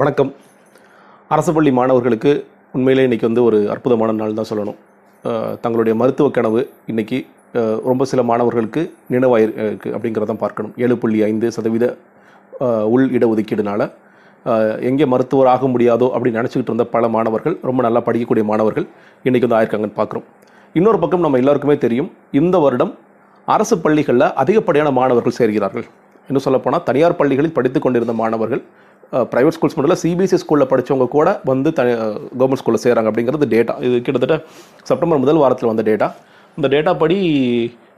வணக்கம். அரசு பள்ளி மாணவர்களுக்கு உண்மையிலே இன்றைக்கி வந்து ஒரு அற்புதமான நாள் தான் சொல்லணும். தங்களுடைய மருத்துவ கனவு இன்றைக்கி ரொம்ப சில மாணவர்களுக்கு நினைவாயிருக்கு அப்படிங்கிறத பார்க்கணும். ஏழு புள்ளி ஐந்து சதவீத உள் இடஒதுக்கீடுனால எங்கே மருத்துவர் ஆக முடியாதோ அப்படின்னு நினச்சிக்கிட்டு இருந்த பல மாணவர்கள் ரொம்ப நல்லா படிக்கக்கூடிய மாணவர்கள் இன்றைக்கி வந்து ஆயிருக்காங்கன்னு பார்க்குறோம். இன்னொரு பக்கம் நம்ம எல்லாருக்குமே தெரியும் இந்த வருடம் அரசு பள்ளிகளில் அதிகப்படியான மாணவர்கள் சேர்கிறார்கள். இன்னும் சொல்லப்போனால் தனியார் பள்ளிகளில் படித்து கொண்டிருந்த மாணவர்கள் ப்ரைவேட் ஸ்கூல்ஸ் மட்டும் இல்லை சிபிஎஸ்சி ஸ்கூலில் படித்தவங்க கூட வந்து த கவர்மெண்ட் ஸ்கூலில் சேராங்க அப்படிங்கிறது டேட்டா இது கிட்டத்தட்ட செப்டம்பர் முதல் வாரத்தில் வந்த டேட்டா இந்த டேட்டா படி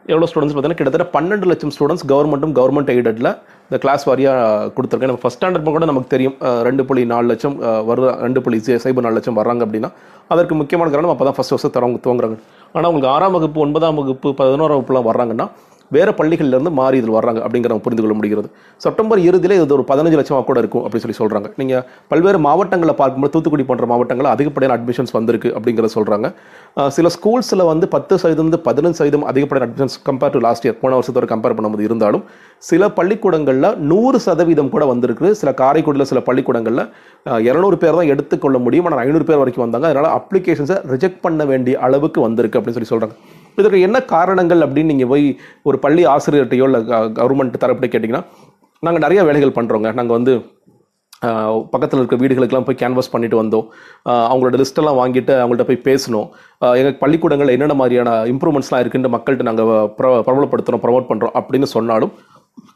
எவ்வளோ ஸ்டூடெண்ட்ஸ் பார்த்தீங்கன்னா கிட்டத்தட்ட பன்னெண்டு லட்சம் ஸ்டூடெண்ட்ஸ் கவர்மெண்ட்டும் கவர்மெண்ட் எய்டடில் இந்த கிளாஸ் வாரியாக கொடுத்துருக்கேன் நம்ம ஃபஸ்ட் ஸ்டாண்டர்ட் கூட நமக்கு தெரியும். ரெண்டு புள்ளி நாலு லட்சம் அஹ், ரெண்டு புள்ளி சைபர் நாலு லட்சம் வர்றாங்க அப்படின்னா அதற்கு முக்கியமான காரணம் அப்போ தான் ஃபஸ்ட் வருஷம் தரவங்க துவங்குறாங்க. ஆனால் உங்களுக்கு ஆறாம் வகுப்பு ஒன்பதாம் வகுப்பு பதினோராம் வகுப்புலாம் வர்றாங்கன்னா வேறு பள்ளிகள்லேருந்து மாறி இதில் வர்றாங்க அப்படிங்கிற நம்ம புரிந்து கொள்ள முடிகிறது. செப்டம்பர் இறுதியில் இது ஒரு பதினஞ்சு லட்சமாக கூட இருக்கும் அப்படின்னு சொல்லி சொல்கிறாங்க நீங்கள் பல்வேறு மாவட்டங்களில் பார்க்கும்போது தூத்துக்குடி போன்ற மாவட்டங்களில் அதிகப்படியான அட்மிஷன்ஸ் வந்திருக்கு அப்படிங்கிறத சொல்கிறாங்க சில ஸ்கூல்ஸில் வந்து பத்து சதவீதம் பதினஞ்சு சதவீதம் அதிகப்படியான admissions compare to last year போன வருஷத்தோட கம்பேர் பண்ணும்போது இருந்தாலும் சில பள்ளிக்கூடங்களில் நூறு சதவீதம் கூட வந்திருக்கு சில காரைக்குடியில் சில பள்ளிக்கூடங்களில் இரநூறு பேர் தான் எடுத்துக்கொள்ள முடியும். ஆனால் ஐநூறு பேர் வரைக்கும் வந்தாங்க. அதனால் அப்ளிகேஷன்ஸை ரிஜெக்ட் பண்ண வேண்டிய அளவுக்கு வந்திருக்கு அப்படின்னு சொல்லி சொல்கிறாங்க இதற்கு என்ன காரணங்கள் அப்படின்னு நீங்கள் போய் ஒரு பள்ளி ஆசிரியர்கிட்டையோ இல்லை கவர்மெண்ட் தரப்படி கேட்டிங்கன்னா நாங்கள் நிறைய வேலைகள் பண்ணுறோங்க நாங்கள் வந்து பக்கத்தில் இருக்கிற வீடுகளுக்கெல்லாம் போய் கேன்வாஸ் பண்ணிட்டு வந்தோம். அவங்களோட லிஸ்ட்டெல்லாம் வாங்கிட்டு அவங்கள்ட்ட போய் பேசணும் எங்கள் பள்ளிக்கூடங்கள் என்னென்ன மாதிரியான இம்ப்ரூவ்மெண்ட்ஸ்லாம் இருக்குன்னு மக்கள்கிட்ட நாங்கள் ப்ர பிரபலப்படுத்துகிறோம் ப்ரமோட் பண்ணுறோம் அப்படின்னு சொன்னாலும்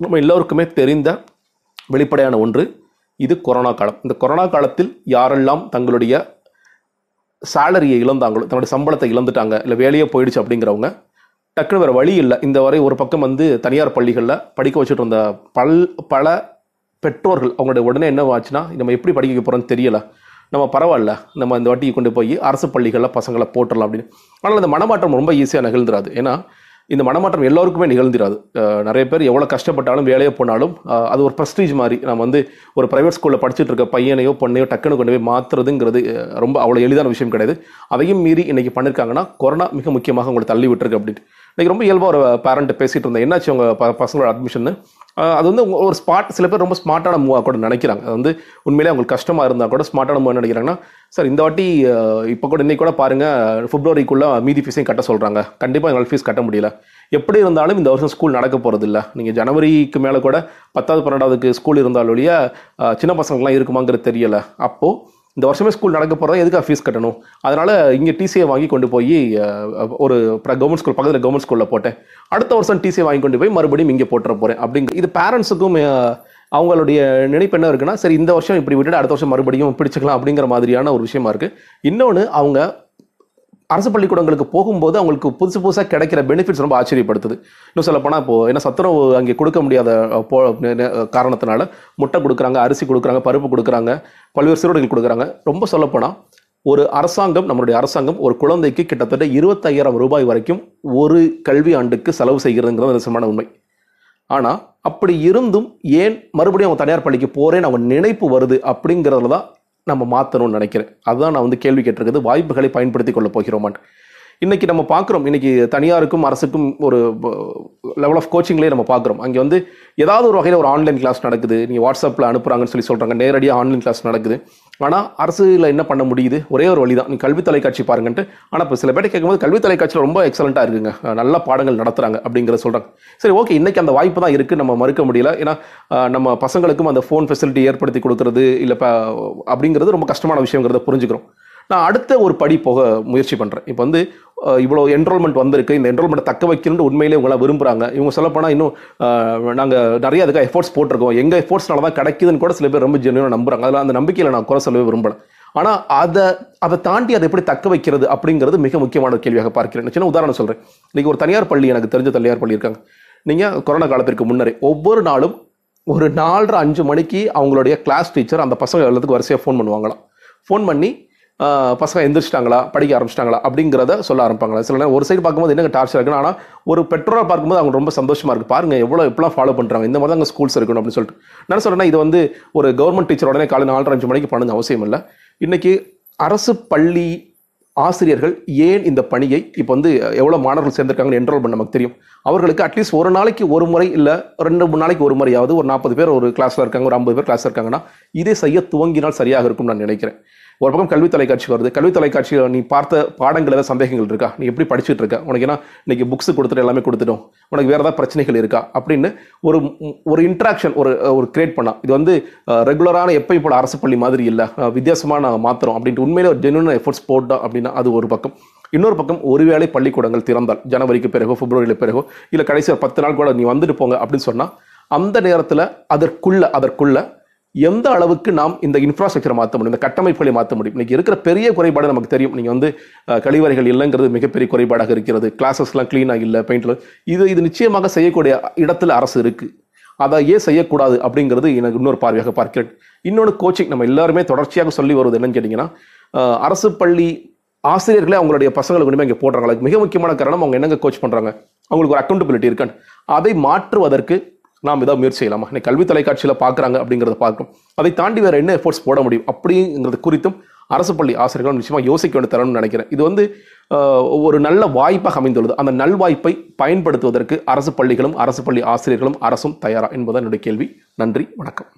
நம்ம எல்லோருக்குமே தெரிந்த வெளிப்படையான ஒன்று இது கொரோனா காலம். இந்த கொரோனா காலத்தில் யாரெல்லாம் தங்களுடைய சேலரியை இழந்தாங்களோ தன்னுடைய சம்பளத்தை இழந்துட்டாங்க இல்லை வேலையே போயிடுச்சு அப்படிங்கிறவங்க டக்குனு வேறு வழி இல்லை. இந்த வரை ஒரு பக்கம் வந்து தனியார் பள்ளிகளில் படிக்க வச்சுட்டு இருந்த பல் பல பெற்றோர்கள் அவங்களுடைய உடனே என்ன ஆச்சுன்னா நம்ம எப்படி படிக்க வைக்க தெரியலை. நம்ம பரவாயில்ல நம்ம இந்த வாட்டியை கொண்டு போய் அரசு பள்ளிகளில் பசங்களை போட்டுடலாம் அப்படின்னு. ஆனால் அந்த மனமாற்றம் ரொம்ப ஈஸியாக நிகழ்ந்துராது ஏன்னா இந்த மனமாற்றம் எல்லோருக்குமே நிகழ்ந்திராது. நிறைய பேர் எவ்வளோ கஷ்டப்பட்டாலும் வேலையே போனாலும் அது ஒரு ப்ரெஸ்டீஜ் மாதிரி. நம்ம வந்து ஒரு ப்ரைவேட் ஸ்கூலில் படிச்சுட்டு இருக்க பையனையோ பொண்ணையோ டக்குன்னு கொண்டு போய் மாற்றுறதுங்கிறது ரொம்ப அவ்வளோ எளிதான விஷயம் கிடையாது. அதையும் மீறி இன்னைக்கு பண்ணியிருக்காங்கன்னா கொரோனா மிக முக்கியமாக உங்களை தள்ளி விட்டுருக்கு அப்படின்ட்டு. இன்னைக்கு ரொம்ப இயல்பாக ஒரு பேரண்ட்டு பேசிகிட்டு இருந்தேன். என்னாச்சு அவங்க ப பசங்களோட அட்மிஷன்னு அது வந்து ஒரு ஸ்மார்ட் சில பேர் ரொம்ப ஸ்மார்ட்டான மூவாக கூட நினைக்கிறாங்க. அது வந்து உண்மையிலே அவங்களுக்கு கஷ்டமாக இருந்தால் கூட ஸ்மார்ட்டான மூவாக நினைக்கிறாங்கன்னா சார் இந்த வாட்டி இப்போ கூட இன்னைக்கு கூட பாருங்க ஃபிப்ரவரிக்குள்ளே மீதி ஃபீஸையும் கட்ட சொல்கிறாங்க கண்டிப்பாக எங்களால் ஃபீஸ் கட்ட முடியல. எப்படி இருந்தாலும் இந்த வருஷம் ஸ்கூல் நடக்க போகிறது இல்லை. நீங்கள் ஜனவரிக்கு மேலே கூட பத்தாவது பன்னெண்டாவதுக்கு ஸ்கூல் இருந்தாலும் ஒழிய சின்ன பசங்களுக்குலாம் இருக்குமாங்கிறது தெரியலை. அப்போது இந்த வருஷமே ஸ்கூல் நடக்க போகிறதா எதுக்காக ஃபீஸ் கட்டணும்? அதனால் இங்கே டிசியை வாங்கி கொண்டு போய் ஒரு கவர்மெண்ட் ஸ்கூல் பக்கத்தில் கவர்மெண்ட் ஸ்கூலில் போட்டேன். அடுத்த வருஷம் டிசியை வாங்கி கொண்டு போய் மறுபடியும் இங்கே போட்டுற போகிறேன் அப்படிங்க இது பேரண்ட்ஸுக்கும் அவங்களுடைய நினைப்பு என்ன இருக்குன்னா சரி இந்த வருஷம் இப்படி விட்டுட்டு அடுத்த வருஷம் மறுபடியும் பிடிச்சிக்கலாம் அப்படிங்கிற மாதிரியான ஒரு விஷயமா இருக்குது இன்னொன்று அவங்க அரசு பள்ளிக்கூடங்களுக்கு போகும்போது அவங்களுக்கு புதுசு புதுசாக கிடைக்கிற பெனிஃபிட்ஸ் ரொம்ப ஆச்சரியப்படுத்துது. இன்னும் சொல்ல போனால் இப்போ என்ன சத்துணவு அங்கே கொடுக்க முடியாத போ காரணத்தினால முட்டை கொடுக்குறாங்க அரிசி கொடுக்குறாங்க பருப்பு கொடுக்குறாங்க பல்வேறு சிறுவர்கள் கொடுக்குறாங்க. ரொம்ப சொல்லப்போனால் ஒரு அரசாங்கம் நம்மளுடைய அரசாங்கம் ஒரு குழந்தைக்கு கிட்டத்தட்ட இருபத்தையாயிரம் ரூபாய் வரைக்கும் ஒரு கல்வி ஆண்டுக்கு செலவு செய்கிறதுங்கிறது நிசமான உண்மை. ஆனால் அப்படி இருந்தும் ஏன் மறுபடியும் அவங்க தனியார் பள்ளிக்கு போகிறேன்னு அவங்க நினைப்பு வருது அப்படிங்கிறதுல தான் நம்ம மாற்றணும்னு நினைக்கிறேன். அதுதான் நான் வந்து கேள்வி கேட்டிருக்கிறது. வாய்ப்புகளை பயன்படுத்தி கொள்ள போகிறோமான்னு இன்னைக்கு நம்ம பார்க்குறோம் இன்னைக்கு தனியாருக்கும் அரசுக்கும் ஒரு லெவல் ஆஃப் கோச்சிங்லேயே நம்ம பார்க்குறோம். அங்கே வந்து ஏதாவது ஒரு வகையில் ஒரு ஆன்லைன் கிளாஸ் நடக்குது நீங்கள் வாட்ஸ்அப்பில் அனுப்புகிறாங்கன்னு சொல்லி சொல்கிறாங்க நேரடியாக ஆன்லைன் கிளாஸ் நடக்குது. ஆனால் அரசில் என்ன பண்ண முடியுது? ஒரே ஒரு வழி தான் நீங்கள் கல்வி தொலைக்காட்சி பாருங்கன்ட்டு. ஆனால் இப்போ சில பேர்ட்ட கேட்கும்போது கல்வி தொலைக்காட்சியில் ரொம்ப எக்ஸலண்ட்டாக இருக்குங்க. நல்ல பாடங்கள் நடத்துகிறாங்க அப்படிங்கிறத சொல்கிறாங்க சரி ஓகே இன்றைக்கி அந்த வாய்ப்பு தான் இருக்குது நம்ம மறுக்க முடியல. ஏன்னா நம்ம பசங்களுக்கும் அந்த ஃபோன் ஃபெசிலிட்டி ஏற்படுத்தி கொடுக்கறது இல்லை இப்போ அப்படிங்கிறது ரொம்ப கஷ்டமான விஷயங்கிறத புரிஞ்சுக்கிறோம். நான் அடுத்த ஒரு படி போக முயற்சி பண்ணுறேன் இப்போ வந்து இவ்வளோ என்ரோல்மெண்ட் வந்திருக்கு. இந்த என்ரோல்மெண்ட்டை தக்க வைக்கணும்னு உண்மையிலே இவங்களாம் விரும்புகிறாங்க இவங்க சொல்லப்போனால் இன்னும் நாங்கள் நிறைய அதுக்காக எஃபோர்ட்ஸ் போட்டிருக்கோம். எங்கள் எஃபோர்ட்ஸ்னால தான் கிடைக்குதுன்னு கூட சில பேர் ரொம்ப ஜென்யூனாக நம்புறாங்க. அதில் அந்த நம்பிக்கையில் நான் குறை சொல்லவே விரும்பலை. ஆனால் அதை அதை தாண்டி அதை எப்படி தக்க வைக்கிறது அப்படிங்கிறது மிக முக்கியமான ஒரு கேள்வியாக பார்க்கிறேன். சின்ன உதாரணம் சொல்கிறேன் இன்றைக்கி ஒரு தனியார் பள்ளி எனக்கு தெரிஞ்ச தனியார் பள்ளி இருக்காங்க. நீங்கள் கொரோனா காலத்திற்கு முன்னரே ஒவ்வொரு நாளும் ஒரு நாலரை அஞ்சு மணிக்கு அவங்களுடைய கிளாஸ் டீச்சர் அந்த பசங்க எல்லாத்துக்கும் வரிசையாக ஃபோன் பண்ணுவாங்களாம். ஃபோன் பண்ணி பசங்க எந்திரிச்சிட்டாங்களா? படிக்க ஆரம்பிச்சிட்டாங்களா? அப்படிங்கிறத சொல்ல ஆரம்பிப்பாங்களா சில நேரம் ஒரு சைடு பார்க்கும்போது என்னங்க டார்ச்சர் இருக்குன்னு ஆனால் ஒரு பெற்றோரை பார்க்கும்போது அவங்க ரொம்ப சந்தோஷமாக இருக்கு. பாருங்கள் எவ்வளோ எப்படிலாம் ஃபாலோ பண்ணுறாங்க இந்த மாதிரி தான் அங்கே ஸ்கூல்ஸ் இருக்கணும் அப்படின்னு சொல்லிட்டு. நான் சொல்கிறேன்னா இது வந்து ஒரு கவர்மெண்ட் டீச்சர் உடனே காலை நாலரை அஞ்சு மணிக்கு பண்ணணும் அவசியம் இல்லை. இன்றைக்கி அரசு பள்ளி ஆசிரியர்கள் ஏன் இந்த பணியை இப்போ வந்து எவ்வளோ மாணவர்கள் சேர்ந்திருக்காங்கன்னு என்ரோல் பண்ண நமக்கு தெரியும். அவர்களுக்கு அட்லீஸ்ட் ஒரு நாளைக்கு ஒரு முறை இல்லை ரெண்டு மூணு நாளைக்கு ஒரு முறையாவது ஒரு நாற்பது பேர் ஒரு கிளாஸில் இருக்காங்க ஒரு ஐம்பது பேர் கிளாஸில் இருக்காங்கன்னா இதை செய்ய துவங்கினால் சரியாக இருக்கும் நான் நினைக்கிறேன். ஒரு பக்கம் கல்வி தொலைக்காட்சி வருது. கல்வி தொலைக்காட்சியில் நீ பார்த்த பாடங்கள் ஏதாவது சந்தேகங்கள் இருக்கா? நீ எப்படி படிச்சுட்டு இருக்க? உனக்கு ஏன்னா இன்னைக்கு புக்ஸ் கொடுத்துட்டு எல்லாமே கொடுத்துட்டோம். உனக்கு வேறு ஏதாவது பிரச்சனைகள் இருக்கா? அப்படின்னு ஒரு ஒரு இன்ட்ராக்ஷன் ஒரு ஒரு கிரியேட் பண்ணால் இது வந்து ரெகுலரான எப்போ இப்போ அரசு பள்ளி மாதிரி இல்லை. வித்தியாசமாக நாங்கள் மாற்றுறோம் அப்படின்ட்டு உண்மையிலே ஒரு ஜென்வன் எஃபர்ட்ஸ் போட்டோம் அப்படின்னா அது ஒரு பக்கம். இன்னொரு பக்கம் ஒருவேளை பள்ளிக்கூடங்கள் திறந்தால் ஜனவரிக்கு பிறகோ பிப்ரவரியில் பிறகோ இல்லை கடைசி ஒரு பத்து நாள் கூட நீ வந்துட்டு போங்க அப்படின்னு சொன்னால் அந்த நேரத்தில் அதற்குள்ள அதற்குள்ள எந்த அளவுக்கு நாம் இந்த இன்ஃப்ராஸ்ட்ரக்சரை மாற்ற முடியும்? இந்த கட்டமைப்புகளை மாற்ற முடியும்? இன்னைக்கு இருக்கிற பெரிய குறைபாடு நமக்கு தெரியும். நீங்கள் வந்து கழிவறைகள் இல்லைங்கிறது மிகப்பெரிய குறைபாடாக இருக்கிறது. கிளாஸஸ்லாம் க்ளீனாக இல்லை பெயிண்டில் இது இது நிச்சயமாக செய்யக்கூடிய இடத்துல அரசு இருக்குது அதை ஏன் செய்யக்கூடாது அப்படிங்கிறது எனக்கு இன்னொரு பார்வையாக பார்க்கிறேன். இன்னொன்று கோச்சிங் நம்ம எல்லாருமே தொடர்ச்சியாக சொல்லி வருவது என்னன்னு கேட்டிங்கன்னா அரசு பள்ளி ஆசிரியர்களே அவங்களுடைய பசங்களுக்கு கொண்டு இங்கே போடுறாங்க. மிக முக்கியமான காரணம் அவங்க என்னங்க கோச் பண்ணுறாங்க அவங்களுக்கு ஒரு அக்கௌண்டபிலிட்டி இருக்கான்னு அதை மாற்றுவதற்கு நாம் ஏதாவது முயற்சி செய்யலாமா? இன்னைக்கு கல்வி தொலைக்காட்சியில் பார்க்குறாங்க அப்படிங்கிறத பார்க்கும் அதை தாண்டி வேறு என்ன எஃபோர்ட்ஸ் போட முடியும்? அப்படிங்கிறது குறித்தும் அரசு பள்ளி ஆசிரியர்கள் நிச்சயமாக யோசிக்க வேண்டிய தரணும்னு நினைக்கிறேன். இது வந்து ஒரு நல்ல வாய்ப்பாக அமைந்துள்ளது. அந்த நல்வாய்ப்பை பயன்படுத்துவதற்கு அரசு பள்ளிகளும் அரசு பள்ளி ஆசிரியர்களும் அரசும் தயாரா என்பதான் என்னுடைய கேள்வி. நன்றி வணக்கம்.